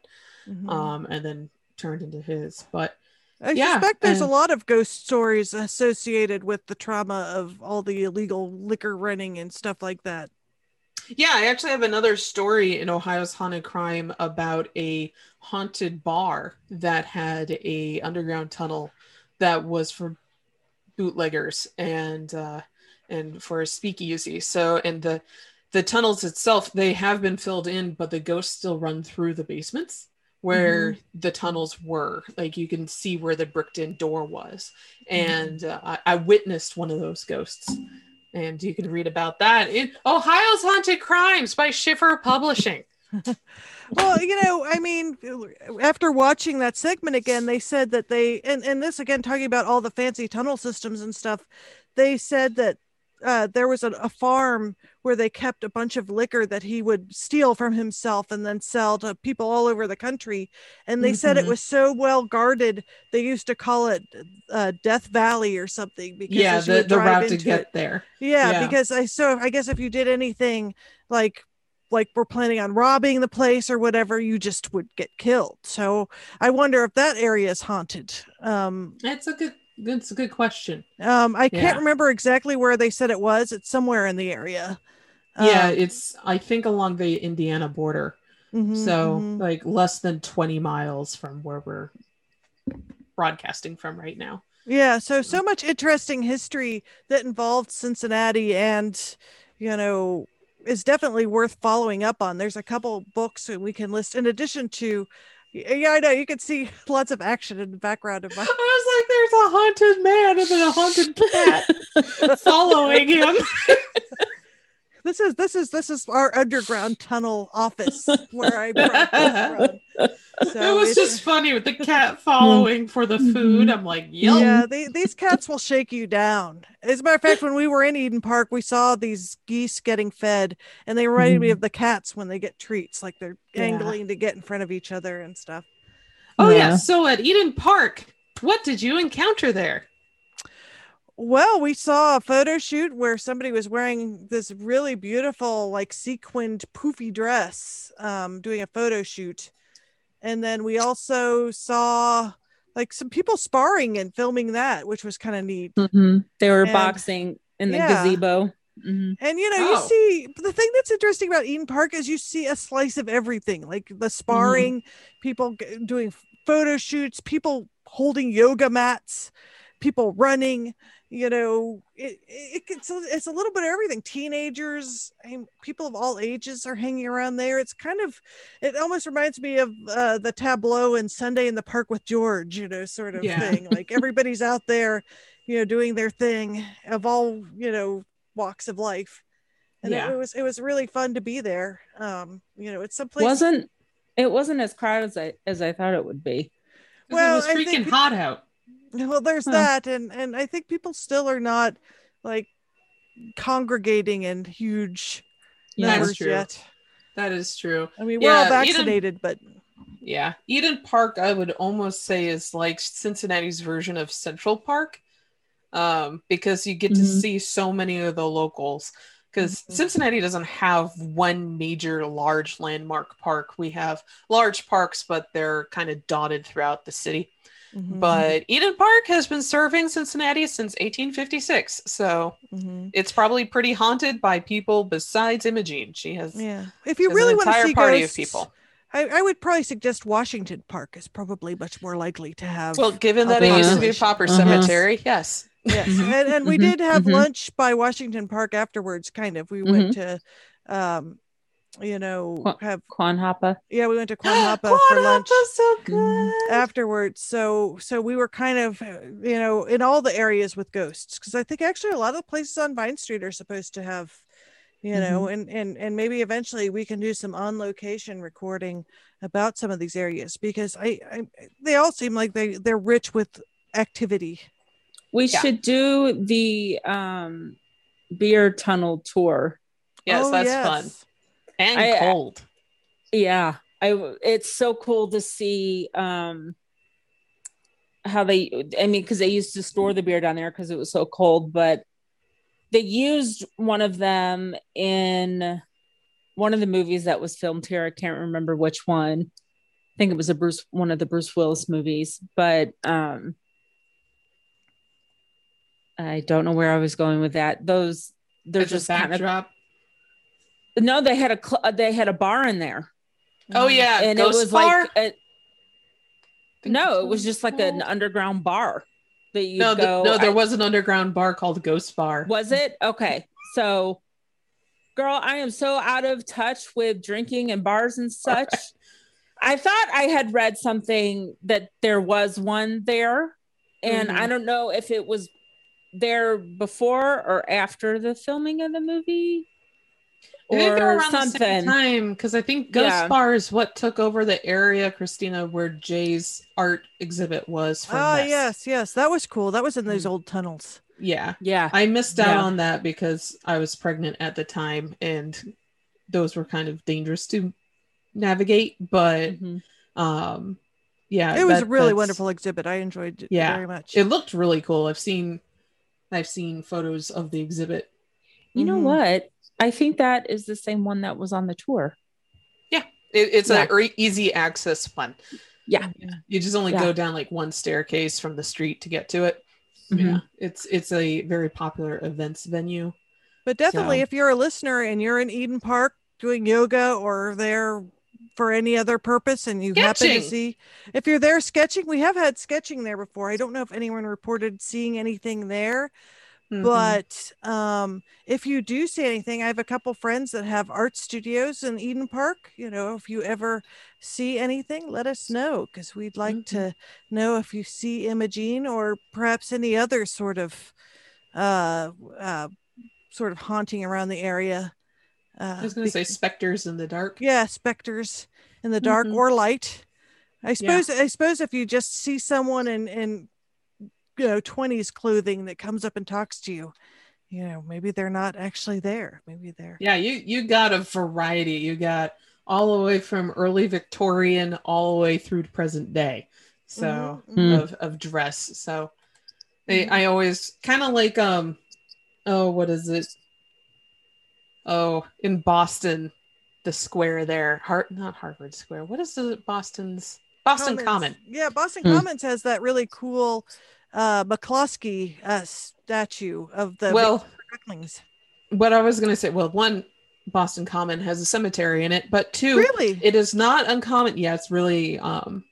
Mhm. um and then turned into his. But I Yeah, suspect there's a lot of ghost stories associated with the trauma of all the illegal liquor running and stuff like that. yeah, I actually have another story in Ohio's Haunted Crime about a haunted bar that had a underground tunnel that was for bootleggers and uh and for a speakeasy. So and the the tunnels itself they have been filled in, but the ghosts still run through the basements where the tunnels were. Like you can see where the bricked in door was. And uh, I, I witnessed one of those ghosts. And you can read about that in Ohio's Haunted Crimes by Schiffer Publishing. *laughs* *laughs* Well, you know, I mean, after watching that segment again, they said that they and and this again talking about all the fancy tunnel systems and stuff. They said that uh, there was a, a farm where they kept a bunch of liquor that he would steal from himself and then sell to people all over the country. And they said it Mhm. was so well guarded, they used to call it uh, Death Valley or something. Because yeah, the, the route to get it- there. yeah, Yeah. because I so I guess if you did anything like like we're planning on robbing the place or whatever, you just would get killed. So I wonder if that area is haunted. Um, That's a good that's a good question. um, I can't Yeah. remember exactly where they said it was. It's somewhere in the area. yeah, Um, it's I think along the Indiana border. mhm, so mhm. like less than 20 miles from where we're broadcasting from right now. Yeah, so so much interesting history that involved Cincinnati and you know is definitely worth following up on. There's a couple books that we can list in addition to Uh, yeah, I know you can see *laughs* lots of action in the background of my I was like, there's a haunted man and then a haunted cat *laughs* following him. *laughs* this is this is this is our underground *laughs* tunnel office where I broadcast from. *laughs* So it was just funny with the cat *laughs* following for the food. I'm like, yep. Yeah, they, these cats will shake you down. As a matter of fact, when we were in Eden Park, we saw these geese getting fed, and they reminded me Mhm. of the cats when they get treats, like they're Yeah. angling to get in front of each other and stuff. Oh yeah. Yeah. So at Eden Park, what did you encounter there? Well, we saw a photo shoot where somebody was wearing this really beautiful, like sequined, poofy dress, um, doing a photo shoot. And then we also saw like some people sparring and filming that, which was kind of neat. Mhm. They were And- boxing in the yeah. gazebo. Mhm. And you know, Oh. you see the thing that's interesting about Eden Park is you see a slice of everything, like the sparring, people g- doing photo shoots, people holding yoga mats, people running. You know, it, it it's a, it's a little bit of everything. Teenagers, I mean, people of all ages are hanging around there. It's kind of, it almost reminds me of uh, the tableau in Sunday in the Park with George. You know, sort of Yeah. thing. Like *laughs* everybody's out there, you know, doing their thing of all you know walks of life and Yeah. it, it was it was really fun to be there um you know it's someplace wasn't it wasn't as crowded as I as I thought it would be Well, it was freaking think- hot out. *laughs* well there's Huh. that and and i think people still are not like congregating in huge Yeah. Numbers yet That is true. i mean we're all Eden- vaccinated but Yeah. Eden Park, I would almost say, is like Cincinnati's version of Central Park um, because you get to Mhm. see so many of the locals. Because Mhm. Cincinnati doesn't have one major large landmark park. We have large parks, but they're kind of dotted throughout the city. Mhm, But Eden Park has been serving Cincinnati since 1856. So mhm. it's probably pretty haunted by people besides Imogene. She has, yeah if you really an want to entire see party ghosts, of people. I, I would probably suggest washington park is probably much more likely to have Well, given that a it used to be a population. pauper Uh-huh. cemetery, yes. yes Mhm, and, and we did have lunch by washington park afterwards kind of we went to um you know Qua- have Quan Hapa. yeah we went to *gasps* Quan Hapa for lunch Quan Hapa's so Mhm. good. afterwards so so we were kind of uh, you know in all the areas with ghosts because i think actually a lot of the places on vine street are supposed to have you know and and and maybe eventually we can do some on location recording about some of these areas because I, I they all seem like they they're rich with activity We Yeah. should do the um beer tunnel tour. Yes, Oh, that's yes. fun and I- cold. Yeah. I. it's so cool to see um how they I mean cuz they used to store the beer down there cuz it was so cold but they used one of them in one of the movies that was filmed here I can't remember which one I think it was a Bruce one of the Bruce Willis movies but um I don't know where I was going with that those they're As just kind of backdrop. No they had a cl- they had a bar in there. Oh yeah, and Ghost it was Bar? like a, no it was just like an underground bar that you no, go. no, there I- was an underground bar called Ghost Bar. was it? Okay. So girl i am so out of touch with drinking and bars and *laughs* such. i thought i had read something that there was one there and Mhm. i don't know if it was there before or after the filming of the movie. I think they're or around the something time because I think Ghost Yeah. Bar is what took over the area, Christina, where Jay's art exhibit was. For ah Nest. yes yes that was cool that was in those Mm. old tunnels Yeah, yeah I missed out Yeah. on that because I was pregnant at the time, and those were kind of dangerous to navigate. But Mhm. um, yeah, it was a really wonderful exhibit i enjoyed it Yeah. very much It looked really cool. I've seen, I've seen photos of the exhibit. you know Mhm. what i think that is the same one that was on the tour It, it's Yeah. a e- easy access one. Yeah. you just only Yeah. go down like one staircase from the street to get to it. Mhm. Yeah, it's it's a very popular events venue. But definitely, So- if you're a listener and you're in Eden Park doing yoga or there for any other purpose and you happen to see, if you're there sketching, we have had sketching there before. I don't know if anyone reported seeing anything there, Mhm. but um, if you do see anything, I have a couple friends that have art studios in Eden Park. You know, if you ever see anything, let us know because we'd like Mhm. to know if you see Imogene or perhaps any other sort of uh, uh, sort of haunting around the area. Uh, I was going to say specters in the dark. yeah, specters in the dark Mhm. or light. I suppose. I suppose if you just see someone and in you know twenties clothing that comes up and talks to you, you know maybe they're not actually there. Maybe they're. Yeah, you you got a variety. You got all the way from early Victorian all the way through to present day. So Mhm, mhm. of of dress. So they Mhm. I always kind of like um oh what is it? Oh, in Boston, the square there. Hart not Harvard Square. What is the Boston's Boston Common? Yeah, Boston Hmm. Commons has that really cool uh McCloskey uh, statue of the Well, what I was gonna say, well, one Boston Common has a cemetery in it, but two, Really? it is not uncommon. Yeah, it's really um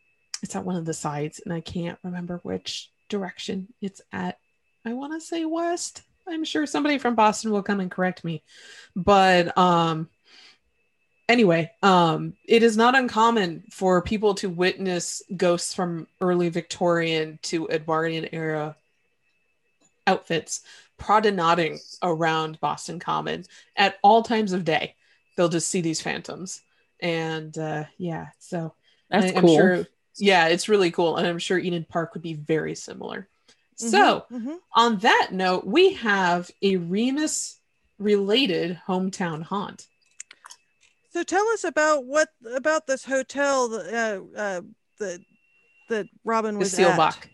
it's at one of the sides, and I can't remember which direction it's at. I want to say west. I'm sure somebody from Boston will come and correct me. But um anyway, um it is not uncommon for people to witness ghosts from early Victorian to Edwardian era outfits promenading around Boston Common at all times of day. They'll just see these phantoms. And uh, yeah, so That's I, cool. sure, yeah, it's really cool. And I'm sure Eden Park would be very similar. Mm-hmm, So, mhm. on that note, we have a Remus related hometown haunt. So tell us about what about this hotel uh, uh, that that Robin The was Seelbach. at.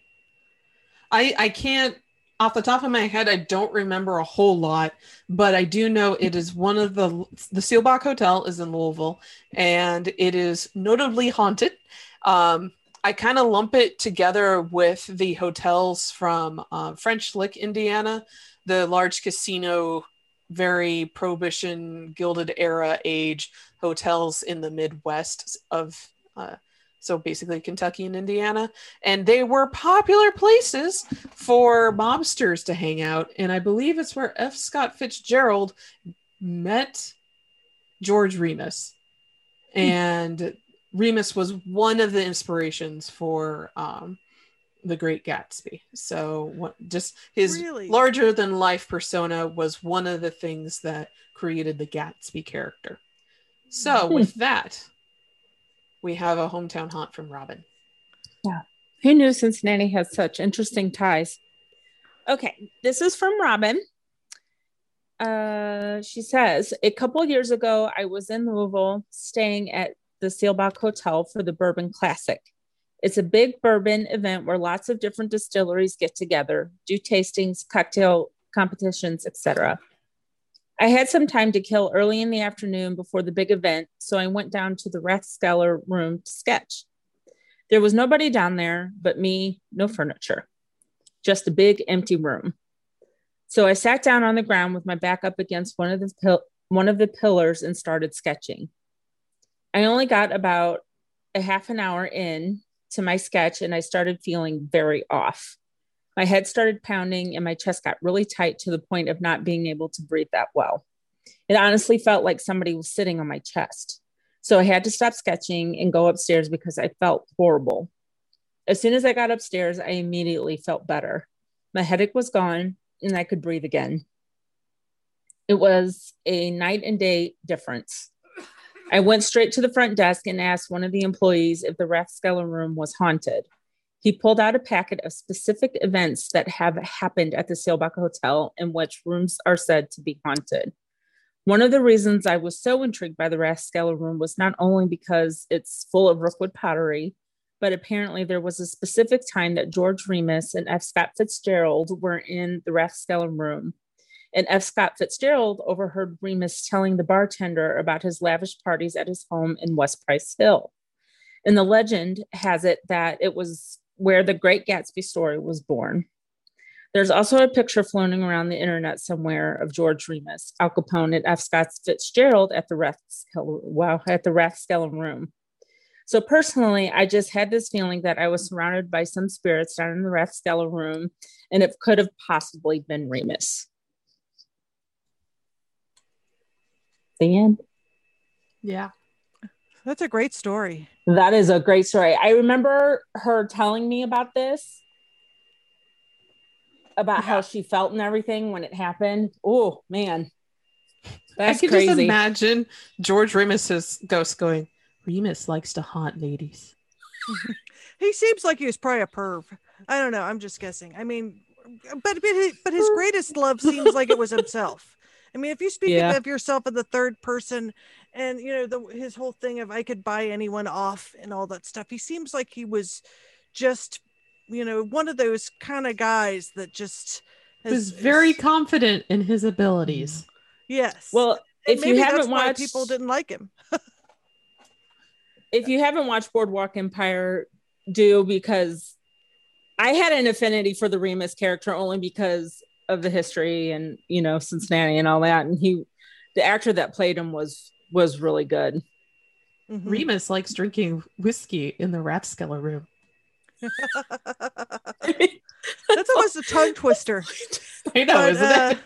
I I can't off the top of my head, I don't remember a whole lot, but I do know it is one of the the Seelbach Hotel is in Louisville, and it is notably haunted. Um, I kind of lump it together with the hotels from uh, French Lick, Indiana, the large casino, very prohibition, gilded era age hotels in the Midwest of. Uh, so basically Kentucky and Indiana. And they were popular places for mobsters to hang out. And I believe it's where F. Scott Fitzgerald met George Remus. And Remus was one of the inspirations for um, the Great Gatsby. So what, just his Really? larger than life persona was one of the things that created the Gatsby character. So *laughs* with that, we have a hometown haunt from Robin. Yeah. Who knew Cincinnati has such interesting ties? Okay, this is from Robin. Uh, she says, a couple of years ago, I was in Louisville staying at the Seelbach Hotel for the Bourbon Classic. It's a big bourbon event where lots of different distilleries get together, do tastings, cocktail competitions, etc. I had some time to kill early in the afternoon before the big event, so I went down to the Rathskeller room to sketch. There was nobody down there but me, no furniture, just a big empty room. So I sat down on the ground with my back up against one of the pil- one of the pillars and started sketching. I only got about a half an hour in to my sketch and I started feeling very off. My head started pounding and my chest got really tight to the point of not being able to breathe that well. It honestly felt like somebody was sitting on my chest. So I had to stop sketching and go upstairs because I felt horrible. As soon as I got upstairs, I immediately felt better. My headache was gone and I could breathe again. It was a night and day difference. I went straight to the front desk and asked one of the employees if the Rathskeller room was haunted. He pulled out a packet of specific events that have happened at the Seelbach Hotel in which rooms are said to be haunted. One of the reasons I was so intrigued by the Rathskeller room was not only because it's full of Rookwood pottery, but apparently there was a specific time that George Remus and F. Scott Fitzgerald were in the Rathskeller room. And F. Scott Fitzgerald overheard Remus telling the bartender about his lavish parties at his home in West Price Hill. And the legend has it that it was where the Great Gatsby story was born. There's also a picture floating around the internet somewhere of George Remus, Al Capone, and F. Scott Fitzgerald at the Rathskeller, at the room. So personally, I just had this feeling that I was surrounded by some spirits down in the Rathskeller room, and it could have possibly been Remus. The end. Yeah. That's a great story. That is a great story. I remember her telling me about this, about how she felt and everything when it happened. Oh man, that's I can crazy. just imagine George Remus's ghost going, Remus likes to haunt ladies. *laughs* He seems like he was probably a perv. I don't know. I'm just guessing. I mean, but but his, but his greatest love seems like it was himself. I mean, if you speak Yeah. of yourself in the third person, and you know the his whole thing of I could buy anyone off and all that stuff, he seems like he was just you know one of those kind of guys that just He was very confident in his abilities. yes. well, And if you maybe that's haven't why watched, people didn't like him. if you haven't watched Boardwalk Empire, do because I had an affinity for the Remus character only because of the history and you know Cincinnati and all that, and he, the actor that played him was was really good. Mhm. Remus likes drinking whiskey in the Rathskeller room. *laughs* That's almost a tongue twister. *laughs* I know, But, isn't uh, it?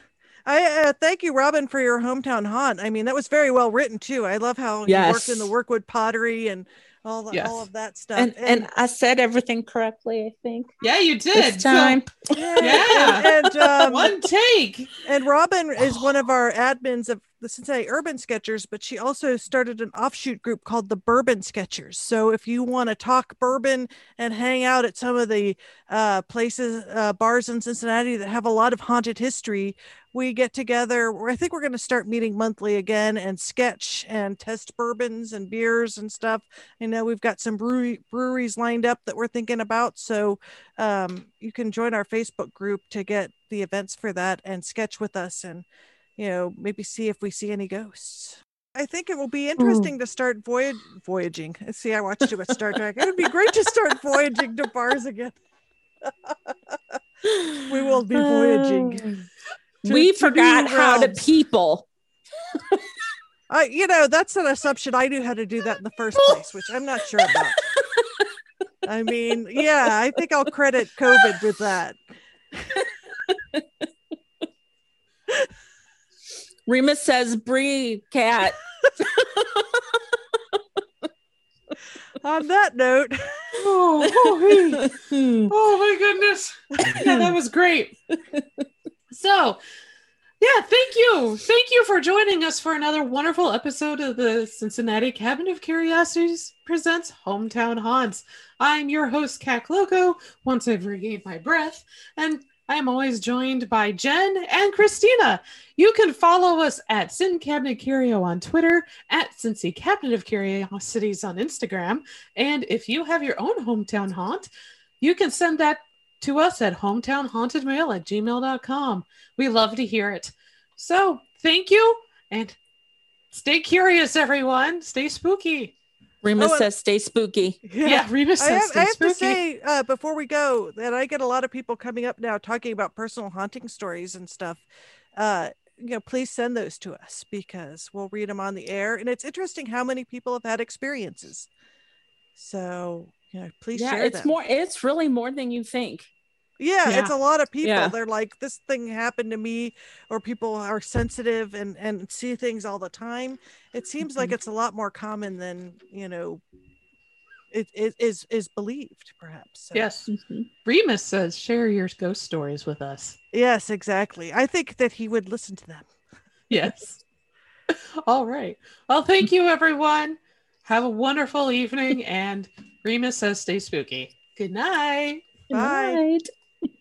I uh, thank you, Robin, for your hometown haunt. I mean, that was very well written too. I love how you worked in the Rookwood pottery and all the, Yes. all of that stuff. And, and I said everything correctly, I think. Yeah, you And, did. I said everything correctly, I think. yeah, you did. This So, time. yeah, Yeah. and, and, um, one take. And Robin is one of our admins of the Cincinnati Urban Sketchers, but she also started an offshoot group called the Bourbon Sketchers. So if you want to talk bourbon and hang out at some of the uh, places, uh, bars in Cincinnati that have a lot of haunted history, we get together. I think we're going to start meeting monthly again and sketch and test bourbons and beers and stuff. I know we've got some brewery, breweries lined up that we're thinking about. So um, you can join our Facebook group to get the events for that and sketch with us and you know maybe see if we see any ghosts. I think it will be interesting to start voyage voyaging. See i watched too much star *laughs* trek. It would be great to start voyaging to bars again. *laughs* We will be voyaging Oh. *laughs* to- we to forgot how to people. I, you know that's an assumption. I knew how to do that in the first place which i'm not sure about. I mean yeah i think i'll credit covid with that Remus says, breathe, cat. *laughs* on that note *laughs* Oh, oh, hey. *laughs* Oh my goodness. Yeah, that was great. So, yeah, thank you. Thank you for joining us for another wonderful episode of the Cincinnati Cabinet of Curiosities presents Hometown Haunts. I'm your host, Cat Loco, once I've regained my breath, and I'm always joined by Jen and Christina. You can follow us at Sin Cabinet Curio on Twitter, at Cincy Cabinet of Curiosities on Instagram, and if you have your own hometown haunt, you can send that to us at hometownhauntedmail at gmail.com. We love to hear it. So thank you and stay curious, everyone. Stay spooky. Remus Oh, says, stay spooky. *laughs* Yeah, Remus I says have, stay I have spooky. to say uh, before we go that I get a lot of people coming up now talking about personal haunting stories and stuff. Uh, you know, please send those to us because we'll read them on the air. And it's interesting how many people have had experiences. So, you know, please yeah, share it's them. more it's really more than you think. Yeah, Yeah. it's a lot of people. Yeah. They're like, this thing happened to me, or people are sensitive and and see things all the time. It seems like Mhm. it's a lot more common than you know. It, it is is believed, perhaps. So. Yes. Mhm. Remus says share your ghost stories with us. Yes, exactly. I think that he would listen to them. *laughs* Yes. *laughs* All right. Well, thank you, everyone. Have a wonderful evening. And Remus says stay spooky. Good night. Good Bye. night.